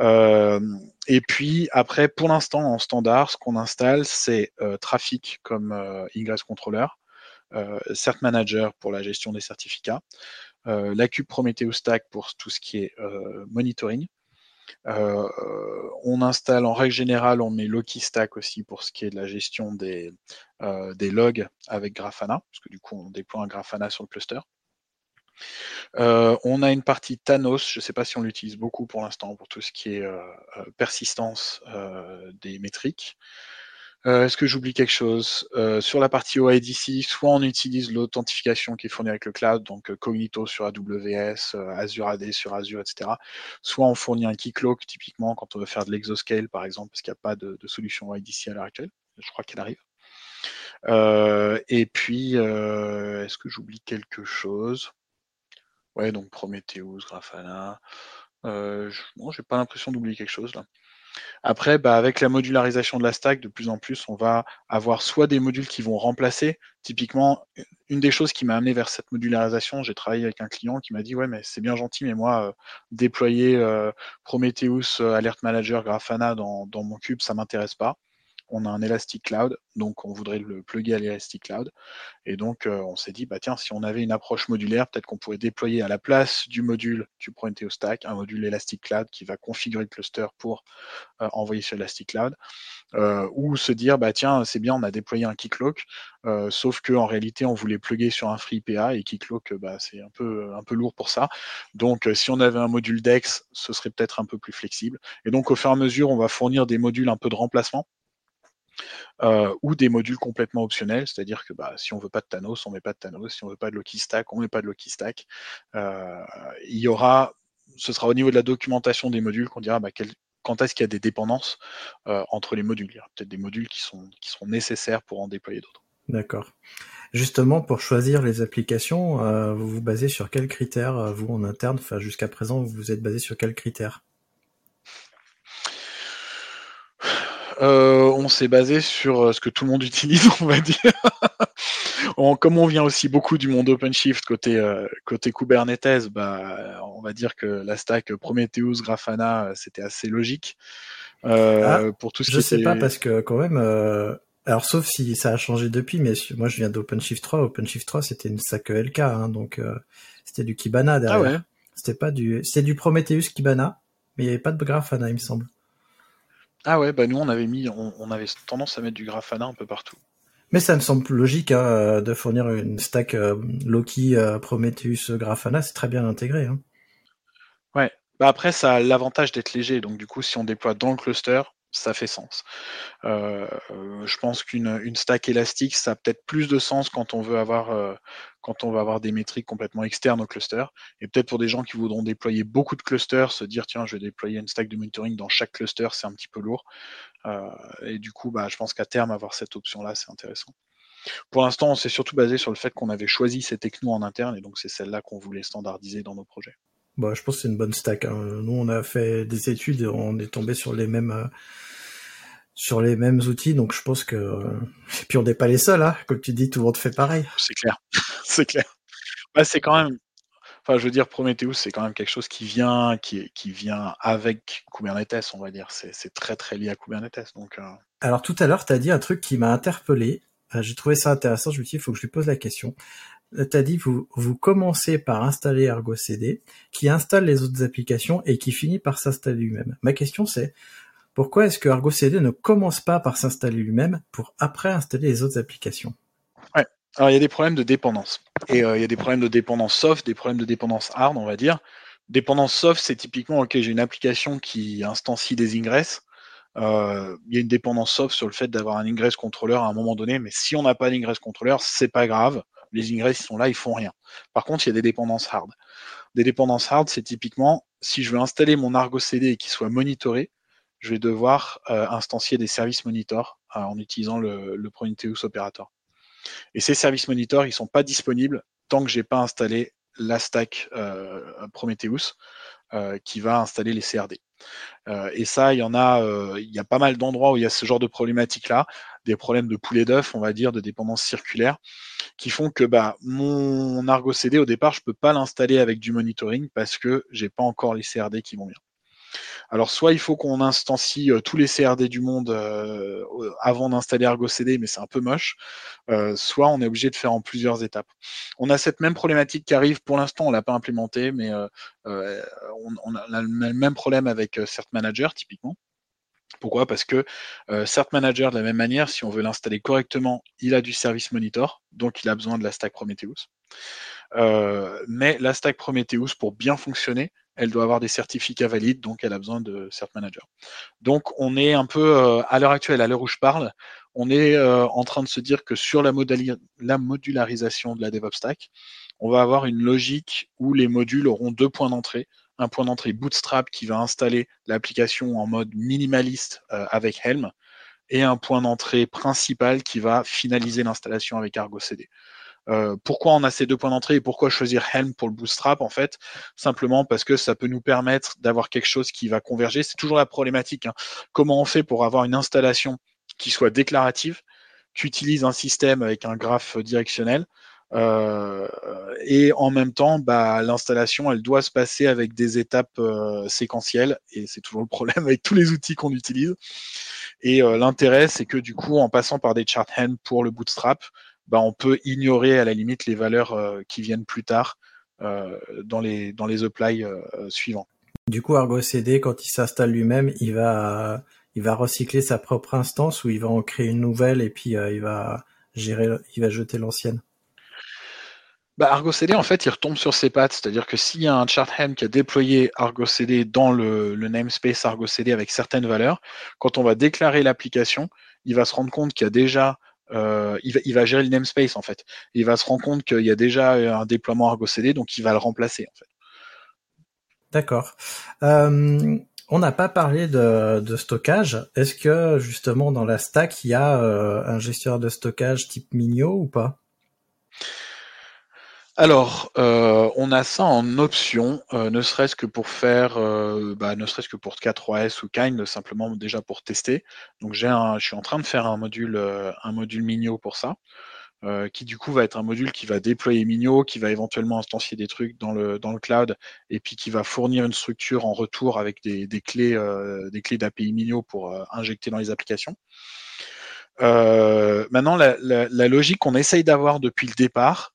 Speaker 3: Euh, et puis après, pour l'instant, en standard, ce qu'on installe, c'est Trafic comme ingress controller, Cert Manager pour la gestion des certificats, la Cube Prometheus Stack pour tout ce qui est monitoring. Euh, on installe en règle générale, on met Loki Stack aussi pour ce qui est de la gestion des, euh, logs avec Grafana, parce que du coup on déploie un Grafana sur le cluster. Euh, on a une partie Thanos, je ne sais pas si on l'utilise beaucoup pour l'instant pour tout ce qui est persistance des métriques. Euh, Est-ce que j'oublie quelque chose? Euh, Sur la partie OIDC, soit on utilise l'authentification qui est fournie avec le cloud, donc euh, Cognito sur AWS, Azure AD sur Azure, etc. Soit on fournit un keycloak, typiquement quand on veut faire de l'exoscale, par exemple, parce qu'il n'y a pas de, solution OIDC à l'heure actuelle. Je crois qu'elle arrive. Et puis, est-ce que j'oublie quelque chose? Ouais, donc Prometheus, Grafana. Euh, je, j'ai pas l'impression d'oublier quelque chose là. Après, bah, avec la modularisation de la stack, de plus en plus, on va avoir soit des modules qui vont remplacer. Typiquement, une des choses qui m'a amené vers cette modularisation, j'ai travaillé avec un client qui m'a dit ouais, mais c'est bien gentil, mais moi, euh, déployer euh, Prometheus, euh, Alert Manager, Grafana dans, dans, mon cube, ça m'intéresse pas. On a un Elastic Cloud, donc on voudrait le plugger à l'Elastic Cloud. Et donc, euh, on s'est dit, bah tiens, si on avait une approche modulaire, peut-être qu'on pourrait déployer à la place du module du Prometheus Stack un module Elastic Cloud qui va configurer le cluster pour euh, envoyer sur Elastic Cloud. Euh, ou se dire, bah tiens, c'est bien, on a déployé un Kicklock, sauf qu'en réalité, on voulait plugger sur un free PA et Kicklock, bah, c'est un peu, un peu lourd pour ça. Donc, si on avait un module DEX, ce serait peut-être un peu plus flexible. Et donc, au fur et à mesure, on va fournir des modules un peu de remplacement euh, ou des modules complètement optionnels, c'est-à-dire que bah, si on veut pas de Thanos, on met pas de Thanos, si on veut pas de Loki Stack, on met pas de Loki Stack. Euh, il y aura, ce sera au niveau de la documentation des modules qu'on dira bah, quand est-ce qu'il y a des dépendances euh, entre les modules. Il y aura peut-être des modules qui, sont, nécessaires pour en déployer d'autres.
Speaker 1: D'accord. Justement, pour choisir les applications, vous vous basez sur quels critères, vous en interne, jusqu'à présent, vous vous êtes basé sur quels critères?
Speaker 3: Euh, on s'est basé sur euh, ce que tout le monde utilise, on va dire. comme on vient aussi beaucoup du monde OpenShift côté euh, côté Kubernetes, bah, on va dire que la stack Prometheus, Grafana, c'était assez logique.
Speaker 1: Ah, pour tout ce je sais pas parce que quand même. Alors sauf si ça a changé depuis, mais moi je viens d'OpenShift 3. OpenShift 3 c'était une stack LK, hein, donc c'était du Kibana derrière. Ah ouais. C'était pas du, c'était du Prometheus Kibana, mais il n'y avait pas de Grafana, il me semble.
Speaker 3: Ah ouais, bah nous on avait mis, on, avait tendance à mettre du Grafana un peu partout.
Speaker 1: Mais ça me semble logique hein, de fournir une stack euh, Loki, euh, Prometheus, Grafana, c'est très bien intégré. Hein.
Speaker 3: Ouais, bah après ça a l'avantage d'être léger, donc du coup si on déploie dans le cluster, ça fait sens. Euh, je pense qu'une stack élastique, ça a peut-être plus de sens quand on veut avoir euh, quand on avoir des métriques complètement externes au cluster. Et peut-être pour des gens qui voudront déployer beaucoup de clusters, se dire tiens, je vais déployer une stack de monitoring dans chaque cluster, c'est un petit peu lourd. Euh, et du coup, bah, je pense qu'à terme, avoir cette option-là, c'est intéressant. Pour l'instant, on s'est surtout basé sur le fait qu'on avait choisi ces technos en interne, et donc c'est celle-là qu'on voulait standardiser dans nos projets.
Speaker 1: Bah, je pense que c'est une bonne stack. Hein. Nous, on a fait des études et on est tombé sur les mêmes euh, sur les mêmes outils, donc je pense que euh, et puis on n'est pas les seuls, hein. Comme tu dis, tout le monde fait pareil.
Speaker 3: C'est clair, c'est clair. Bah, c'est quand même. Enfin, je veux dire, Prometheus, c'est quand même quelque chose qui vient, qui, qui vient avec Kubernetes, on va dire. C'est très très lié à Kubernetes. Donc. Euh.
Speaker 1: Alors tout à l'heure, tu as dit un truc qui m'a interpellé. J'ai trouvé ça intéressant. Je me suis dit, il faut que je lui pose la question dit vous vous commencez par installer Argo CD, qui installe les autres applications et qui finit par s'installer lui-même. Ma question c'est pourquoi est-ce que Argo CD ne commence pas par s'installer lui-même pour après installer les autres applications?
Speaker 3: Ouais. Alors il y a des problèmes de dépendance et euh, il y a des problèmes de dépendance soft, des problèmes de dépendance hard, on va dire. Dépendance soft, c'est typiquement ok, j'ai une application qui instancie des ingresses. Euh, il y a une dépendance soft sur le fait d'avoir un ingress controller à un moment donné, mais si on n'a pas d'ingress controller, c'est pas grave les ingress sont là, ils font rien. Par contre, il y a des dépendances hard. Des dépendances hard, c'est typiquement si je veux installer mon Argo CD et qu'il soit monitoré, je vais devoir euh, instancier des services monitor euh, en utilisant le, Prometheus Operator. Et ces services monitor, ils sont pas disponibles tant que j'ai pas installé la stack euh, Prometheus qui va installer les CRD. et ça, il y en a, il y a pas mal d'endroits où il y a ce genre de problématique là des problèmes de poulet d'œuf, on va dire, de dépendance circulaire, qui font que bah, mon Argo CD, au départ, je ne peux pas l'installer avec du monitoring parce que j'ai pas encore les CRD qui vont bien. Alors, soit il faut qu'on instancie euh, tous les CRD du monde euh, avant d'installer Argo CD, mais c'est un peu moche. Euh, soit on est obligé de faire en plusieurs étapes. On a cette même problématique qui arrive. Pour l'instant, on l'a pas implémenté, mais on, a le même problème avec Cert Manager, typiquement. Pourquoi? Parce que euh, Cert Manager, de la même manière, si on veut l'installer correctement, il a du service monitor, donc il a besoin de la stack Prometheus. Mais la stack Prometheus, pour bien fonctionner, elle doit avoir des certificats valides, donc elle a besoin de Cert Manager. Donc on est un peu, euh, à l'heure actuelle, à l'heure où je parle, on est euh, en train de se dire que sur la, la modularisation de la DevOps Stack, on va avoir une logique où les modules auront deux points d'entrée un point d'entrée Bootstrap qui va installer l'application en mode minimaliste euh, avec Helm et un point d'entrée principal qui va finaliser l'installation avec Argo CD. Euh, pourquoi on a ces deux points d'entrée et pourquoi choisir Helm pour le Bootstrap en fait? Simplement parce que ça peut nous permettre d'avoir quelque chose qui va converger. C'est toujours la problématique. Hein. Comment on fait pour avoir une installation qui soit déclarative, qui utilise un système avec un graphe directionnel euh, et en même temps, bah, l'installation, elle doit se passer avec des étapes euh, séquentielles, et c'est toujours le problème avec tous les outils qu'on utilise. Et l'intérêt, c'est que du coup, en passant par des chart hands pour le bootstrap, bah, on peut ignorer à la limite les valeurs qui viennent plus tard dans les dans les apply suivants.
Speaker 1: Du coup, Argo CD, quand il s'installe lui-même, il va il va recycler sa propre instance ou il va en créer une nouvelle et puis il va gérer, il va jeter l'ancienne?
Speaker 3: Bah, Argo CD, en fait, il retombe sur ses pattes. C'est-à-dire que s'il y a un chart hand qui a déployé Argo CD dans le, namespace Argo CD avec certaines valeurs, quand on va déclarer l'application, il va se rendre compte qu'il y a déjà euh, il, va, il, va, gérer le namespace en fait. Il va se rendre compte qu'il y a déjà un déploiement Argo CD, donc il va le remplacer en fait.
Speaker 1: D'accord. Euh, on n'a pas parlé de, stockage. Est-ce que justement dans la stack il y a euh, un gestionnaire de stockage type Minio ou pas?
Speaker 3: Alors, euh, on a ça en option, euh, ne serait-ce que pour faire, bah, ne serait-ce que pour K3S ou Kind, simplement déjà pour tester. Donc j'ai un, je suis en train de faire un module, un module Minio pour ça. Euh, qui du coup va être un module qui va déployer Migno, qui va éventuellement instancier des trucs dans le, dans le cloud, et puis qui va fournir une structure en retour avec des, clés, euh, des clés d'API Migno pour euh, injecter dans les applications. maintenant, la, logique qu'on essaye d'avoir depuis le départ,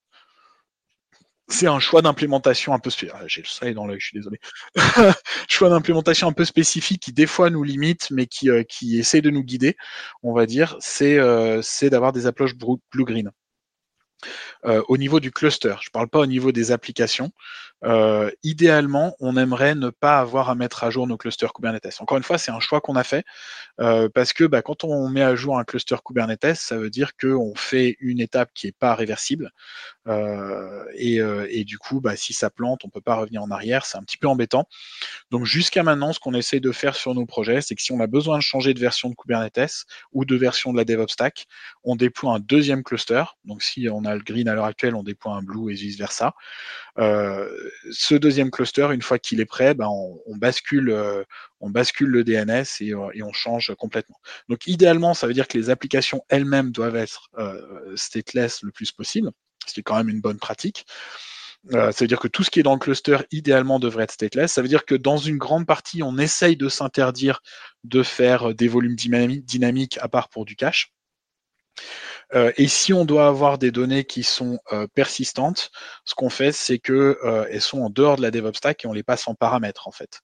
Speaker 3: c'est un choix d'implémentation un peu spécifique. Ah, j'ai le soleil dans l'œil, je suis désolé. choix d'implémentation un peu spécifique qui des fois nous limite, mais qui, qui essaie de nous guider, on va dire, c'est d'avoir des approches blue-green. Euh, au niveau du cluster. Je ne parle pas au niveau des applications. Euh, idéalement, on aimerait ne pas avoir à mettre à jour nos clusters Kubernetes. Encore une fois, c'est un choix qu'on a fait euh, parce que bah, quand on met à jour un cluster Kubernetes, ça veut dire qu'on fait une étape qui n'est pas réversible. Et, du coup, bah, si ça plante, on ne peut pas revenir en arrière. C'est un petit peu embêtant. Donc jusqu'à maintenant, ce qu'on essaie de faire sur nos projets, c'est que si on a besoin de changer de version de Kubernetes ou de version de la DevOps Stack, on déploie un deuxième cluster. Donc si on a le green à l'heure actuelle, on déploie un blue et vice versa. Euh, ce deuxième cluster, une fois qu'il est prêt, ben, on, bascule, euh, on bascule le DNS euh, et, on change complètement. Donc idéalement, ça veut dire que les applications elles-mêmes doivent être stateless le plus possible, ce qui est quand même une bonne pratique. ça veut dire que tout ce qui est dans le cluster, idéalement, devrait être stateless. Ça veut dire que dans une grande partie, on essaye de s'interdire de faire des volumes dynamiques à part pour du cache. Euh, et si on doit avoir des données qui sont euh, persistantes, ce qu'on fait, c'est que euh, elles sont en dehors de la DevOps stack et on les passe en paramètres en fait.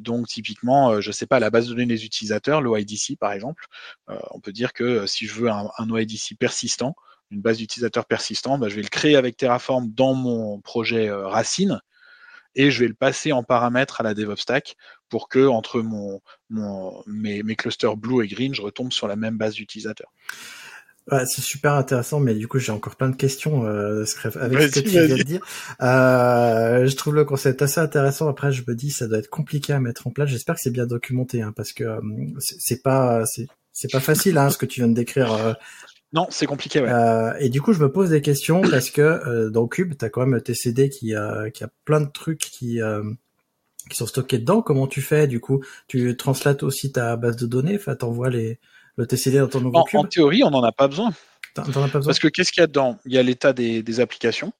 Speaker 3: donc typiquement, je sais pas, la base de données des utilisateurs, l'OIDC par exemple, on peut dire que si je veux un, OIDC persistant, une base d'utilisateurs persistant, bah, je vais le créer avec Terraform dans mon projet Racine et je vais le passer en paramètres à la DevOps stack pour que entre mes, mes, clusters blue et green, je retombe sur la même base d'utilisateurs
Speaker 1: c'est super intéressant, mais du coup j'ai encore plein de questions euh, avec ce que tu viens de dire. Euh, je trouve le concept assez intéressant. Après, je me dis ça doit être compliqué à mettre en place. J'espère que c'est bien documenté, hein, parce que euh, c'est pas c'est pas facile hein, ce que tu viens de décrire. Euh.
Speaker 3: Non, c'est compliqué. Ouais.
Speaker 1: Euh, et du coup, je me pose des questions parce que dans Cube, tu as quand même TCD qui a qui a plein de trucs qui qui sont stockés dedans. Comment tu fais du coup? Tu translates aussi ta base de données, enfin t'envoies les le TCD dans ton nouveau
Speaker 3: en,
Speaker 1: cube
Speaker 3: En théorie, on n'en a pas besoin. Parce que qu'est-ce qu'il y a dedans? Il y a l'état des, applications.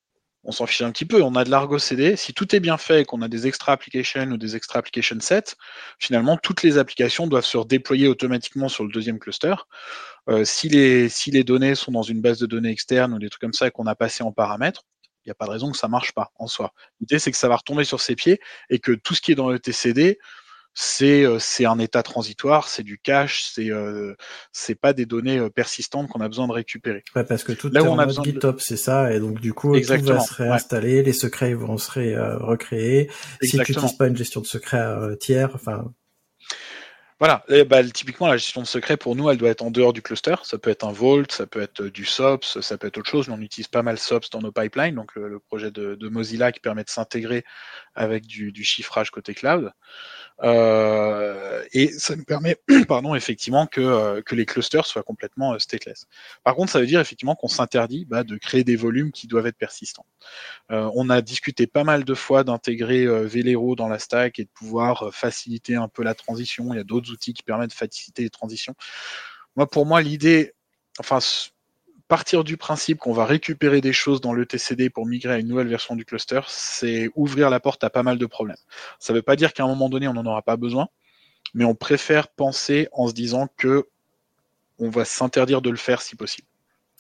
Speaker 3: On s'en fiche un petit peu. On a de l'Argo CD. Si tout est bien fait et qu'on a des extra applications ou des extra application sets, finalement, toutes les applications doivent se redéployer automatiquement sur le deuxième cluster. Euh, si, les, si les données sont dans une base de données externe ou des trucs comme ça et qu'on a passé en paramètres, il n'y a pas de raison que ça marche pas en soi. L'idée, c'est que ça va retomber sur ses pieds et que tout ce qui est dans le TCD, c'est euh, c'est un état transitoire, c'est du cache, c'est euh, c'est pas des données euh, persistantes qu'on a besoin de récupérer.
Speaker 1: Ouais, parce que tout là est où on a besoin GitHub, c'est ça, et donc du coup tout va se réinstaller, les secrets vont se recréer. Si tu n'utilises pas une gestion de secrets tiers, enfin
Speaker 3: voilà, bah, typiquement la gestion de secret pour nous, elle doit être en dehors du cluster. Ça peut être un Vault, ça peut être du SOPS, ça peut être autre chose. on utilise pas mal SOPS dans nos pipelines, donc le, projet de, Mozilla qui permet de s'intégrer avec du, du, chiffrage côté cloud. Euh, et ça nous permet, pardon, effectivement, que, euh, que les clusters soient complètement euh, stateless. Par contre, ça veut dire effectivement qu'on s'interdit bah, de créer des volumes qui doivent être persistants. on a discuté pas mal de fois d'intégrer Velero dans la stack et de pouvoir faciliter un peu la transition. Il y a d'autres outils qui permettent de faciliter les transitions. Moi, pour moi, l'idée, enfin, partir du principe qu'on va récupérer des choses dans le TCD pour migrer à une nouvelle version du cluster, c'est ouvrir la porte à pas mal de problèmes. Ça ne veut pas dire qu'à un moment donné, on n'en aura pas besoin. mais on préfère penser en se disant que on va s'interdire de le faire si possible.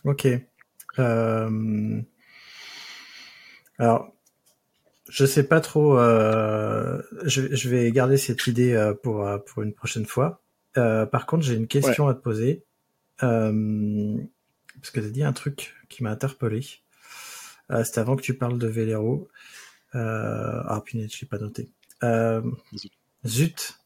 Speaker 1: Ok. Euh, alors, je sais pas trop. Euh, je, vais garder cette idée euh, pour pour une prochaine fois. par contre, j'ai une question à te poser parce que tu as dit un truc qui m'a interpellé. C'était avant que tu parles de Velero. ah punaise, je l'ai pas noté. zut.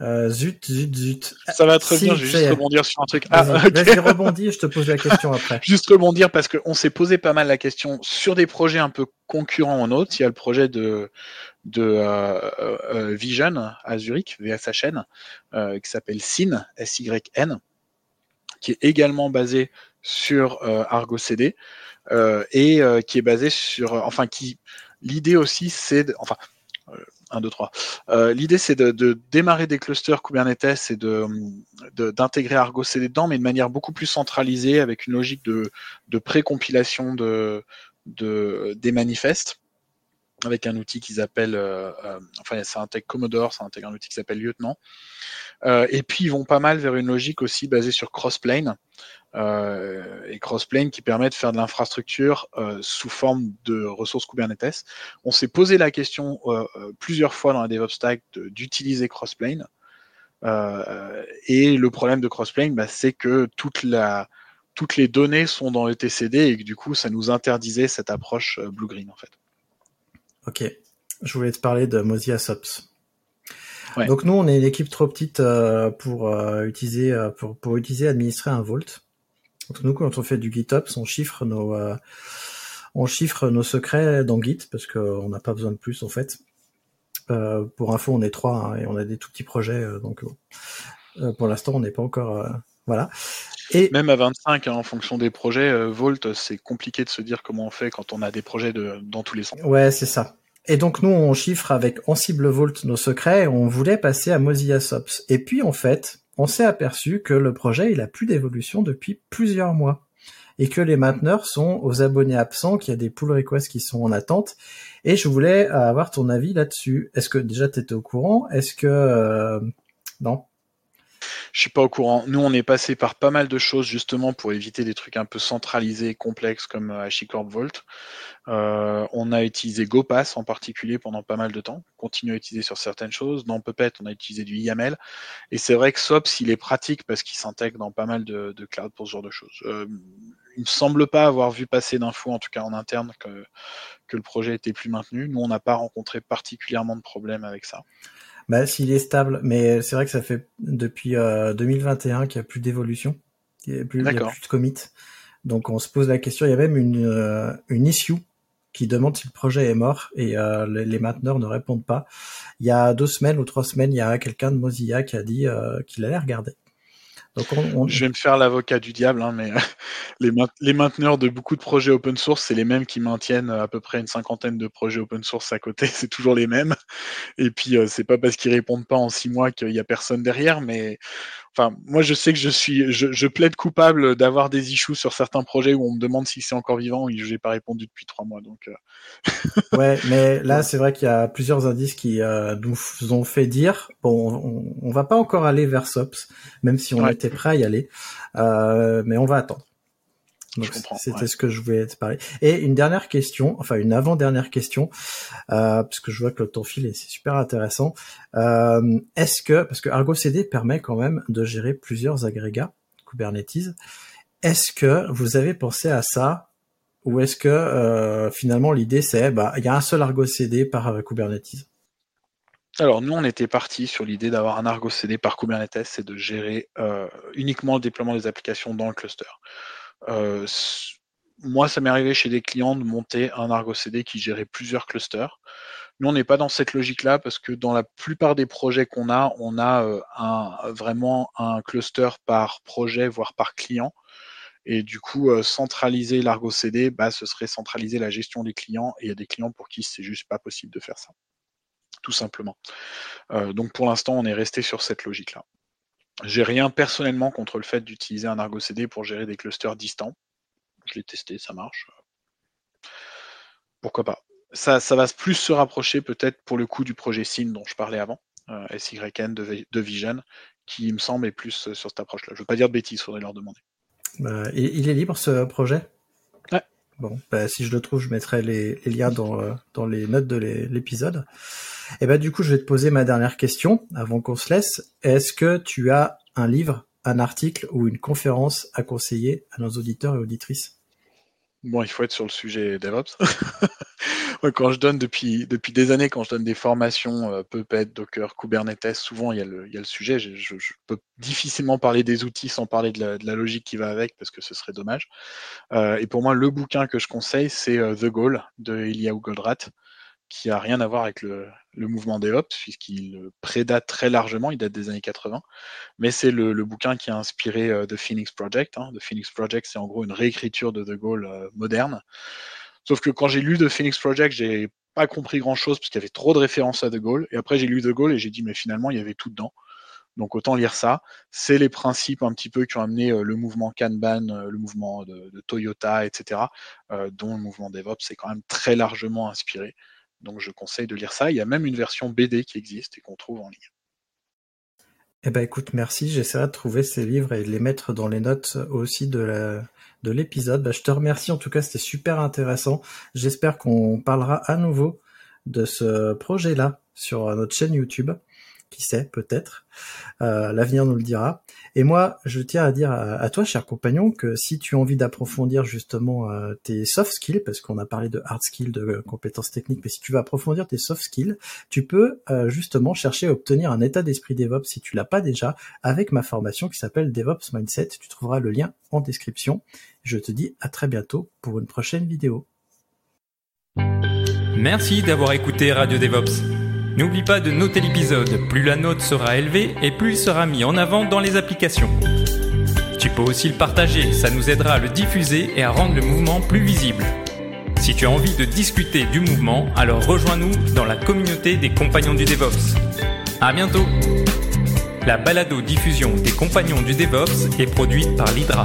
Speaker 1: Euh, zut, zut, zut.
Speaker 3: Ça va très bien, je vais juste rebondir sur un truc. Ah,
Speaker 1: Vas-y, rebondis, je te pose la question après.
Speaker 3: juste rebondir parce qu'on s'est posé pas mal la question sur des projets un peu concurrents en autres. Il y a le projet de, de euh, euh, Vision à Zurich, VSHN, euh, qui s'appelle SYN, S-Y-N, qui est également basé sur Argo CD et qui est basé sur, enfin, qui l'idée aussi, c'est, enfin, 1, 2, 3. L'idée, c'est de, démarrer des clusters Kubernetes et d'intégrer de, Argo CD dedans, mais de manière beaucoup plus centralisée, avec une logique de, de pré-compilation de, des manifestes, avec un outil qu'ils appellent, euh, euh, enfin, ça intègre Commodore, ça intègre un outil qui s'appelle Lieutenant. Euh, et puis, ils vont pas mal vers une logique aussi basée sur Crossplane, euh, et Crossplane qui permet de faire de l'infrastructure euh, sous forme de ressources Kubernetes. On s'est posé la question euh, plusieurs fois dans la DevOps Stack d'utiliser Crossplane. et le problème de Crossplane, bah, c'est que toute la, toutes les données sont dans le TCD et que du coup, ça nous interdisait cette approche blue-green en fait.
Speaker 1: Ok, je voulais te parler de Mozilla Sops. Donc nous, on est une équipe trop petite pour utiliser pour, pour utiliser administrer un Vault. Donc nous, quand on fait du GitOps, on chiffre nos, euh, on chiffre nos secrets dans Git parce qu'on n'a pas besoin de plus en fait. Euh, pour info, on est trois hein, et on a des tout petits projets, euh, donc pour l'instant, on n'est pas encore, voilà.
Speaker 3: Et même à 25, hein, en fonction des projets, Volt, c'est compliqué de se dire comment on fait quand on a des projets de, dans tous les sens.
Speaker 1: Ouais, c'est ça. Et donc nous, on chiffre avec Ansible Vault nos secrets. Et on voulait passer à Mozilla Sops. Et puis en fait, on s'est aperçu que le projet il a plus d'évolution depuis plusieurs mois et que les mainteneurs sont aux abonnés absents, qu'il y a des pull requests qui sont en attente. Et je voulais avoir ton avis là-dessus. Est-ce que déjà tu étais au courant? Est-ce que euh, non?
Speaker 3: Je suis pas au courant. Nous, on est passé par pas mal de choses justement pour éviter des trucs un peu centralisés, complexes comme euh, HashiCorp Vault. Euh, on a utilisé GoPass en particulier pendant pas mal de temps. On continue à utiliser sur certaines choses. Dans Puppet, on a utilisé du YAML. Et c'est vrai que SOPS, il est pratique parce qu'il s'intègre dans pas mal de, de cloud pour ce genre de choses. Euh, il ne semble pas avoir vu passer d'infos, en tout cas en interne, que, que le projet était plus maintenu. Nous, on n'a pas rencontré particulièrement de problèmes avec ça.
Speaker 1: Bah, s'il est stable, mais c'est vrai que ça fait depuis 2021 qu'il n'y a plus d'évolution, il n'y a, plus de commit. Donc on se pose la question, il y a même une, euh, une issue qui demande si le projet est mort et euh, les, mainteneurs ne répondent pas. Il y a deux semaines ou trois semaines, il y a quelqu'un de Mozilla qui a dit euh, qu'il allait regarder.
Speaker 3: Je vais me faire l'avocat du diable, hein, mais les, mainteneurs de beaucoup de projets open source, c'est les mêmes qui maintiennent à peu près une cinquantaine de projets open source à côté. C'est toujours les mêmes. Et puis, euh, c'est pas parce qu'ils répondent pas en six mois qu'il y a personne derrière, mais Enfin, moi, je sais que je suis, je, plaide coupable d'avoir des issues sur certains projets où on me demande si c'est encore vivant et je n'ai pas répondu depuis trois mois. Donc.
Speaker 1: Euh. ouais, mais là, c'est vrai qu'il y a plusieurs indices qui euh, nous ont fait dire, bon, on, va pas encore aller vers SOPS, même si on était prêt à y aller, euh, mais on va attendre. C'était ce que je voulais te parler. Et une dernière question, enfin une avant-dernière question, euh, parce que je vois que le temps file et c'est super intéressant. Euh, est-ce que, parce que Argo CD permet quand même de gérer plusieurs agrégats Kubernetes, est-ce que vous avez pensé à ça? Ou est-ce que euh, finalement l'idée c'est, bah, il y a un seul Argo CD par euh, Kubernetes?
Speaker 3: Alors nous, on était parti sur l'idée d'avoir un Argo CD par Kubernetes et de gérer euh, uniquement le déploiement des applications dans le cluster. Euh, moi, ça m'est arrivé chez des clients de monter un Argo CD qui gérait plusieurs clusters. Nous, on n'est pas dans cette logique-là parce que dans la plupart des projets qu'on a, on a euh, vraiment un cluster par projet, voire par client. Et du coup, euh, centraliser l'Argo CD, bah, ce serait centraliser la gestion des clients. Et il y a des clients pour qui c'est juste pas possible de faire ça. Tout simplement. donc pour l'instant, on est resté sur cette logique-là. J'ai rien personnellement contre le fait d'utiliser un Argo CD pour gérer des clusters distants. Je l'ai testé, ça marche. Pourquoi pas ça, ça va plus se rapprocher peut-être pour le coup du projet SIN dont je parlais avant, SYN de, de Vision, qui me semble est plus sur cette approche-là. Je veux pas dire de bêtises, faudrait leur demander.
Speaker 1: Bah, il est libre ce projet? Bon, bah, si je le trouve, je mettrai les, liens dans, dans les notes de l'épisode. Et bah du coup, je vais te poser ma dernière question avant qu'on se laisse. Est-ce que tu as un livre, un article ou une conférence à conseiller à nos auditeurs et auditrices?
Speaker 3: Bon, il faut être sur le sujet DevOps. quand je donne depuis, depuis des années, quand je donne des formations euh, Puppet, Docker, Kubernetes, souvent il y a le, sujet. Je, peux difficilement parler des outils sans parler de la, de la, logique qui va avec parce que ce serait dommage. Euh, et pour moi, le bouquin que je conseille, c'est euh, The Goal de Eliaou Goldratt qui a rien à voir avec le, mouvement DevOps, puisqu'il prédate très largement, il date des années 80, mais c'est le, bouquin qui a inspiré euh, The Phoenix Project. Hein. The Phoenix Project, c'est en gros une réécriture de The Gaulle euh, moderne. Sauf que quand j'ai lu The Phoenix Project, j'ai pas compris grand chose, parce qu'il y avait trop de références à The Gaulle, et après j'ai lu The Gaulle et j'ai dit, mais finalement, il y avait tout dedans. Donc autant lire ça. C'est les principes un petit peu qui ont amené euh, le mouvement Kanban, le mouvement de, de Toyota, etc., dont le mouvement DevOps est quand même très largement inspiré. Donc je conseille de lire ça. Il y a même une version BD qui existe et qu'on trouve en ligne.
Speaker 1: Eh ben écoute, merci. J'essaierai de trouver ces livres et de les mettre dans les notes aussi de l'épisode. Bah, je te remercie en tout cas, c'était super intéressant. J'espère qu'on parlera à nouveau de ce projet-là sur notre chaîne YouTube qui sait, peut-être. Euh, L'avenir nous le dira. Et moi, je tiens à dire à, toi, cher compagnon, que si tu as envie d'approfondir justement euh, tes soft skills, parce qu'on a parlé de hard skills, de compétences techniques, mais si tu veux approfondir tes soft skills, tu peux euh, justement chercher à obtenir un état d'esprit DevOps si tu l'as pas déjà, avec ma formation qui s'appelle DevOps Mindset. Tu trouveras le lien en description. Je te dis à très bientôt pour une prochaine vidéo.
Speaker 2: Merci d'avoir écouté Radio DevOps. N'oublie pas de noter l'épisode, plus la note sera élevée et plus il sera mis en avant dans les applications. Tu peux aussi le partager, ça nous aidera à le diffuser et à rendre le mouvement plus visible. Si tu as envie de discuter du mouvement, alors rejoins-nous dans la communauté des compagnons du DevOps. À bientôt La balado diffusion des compagnons du DevOps est produite par l'Hydra.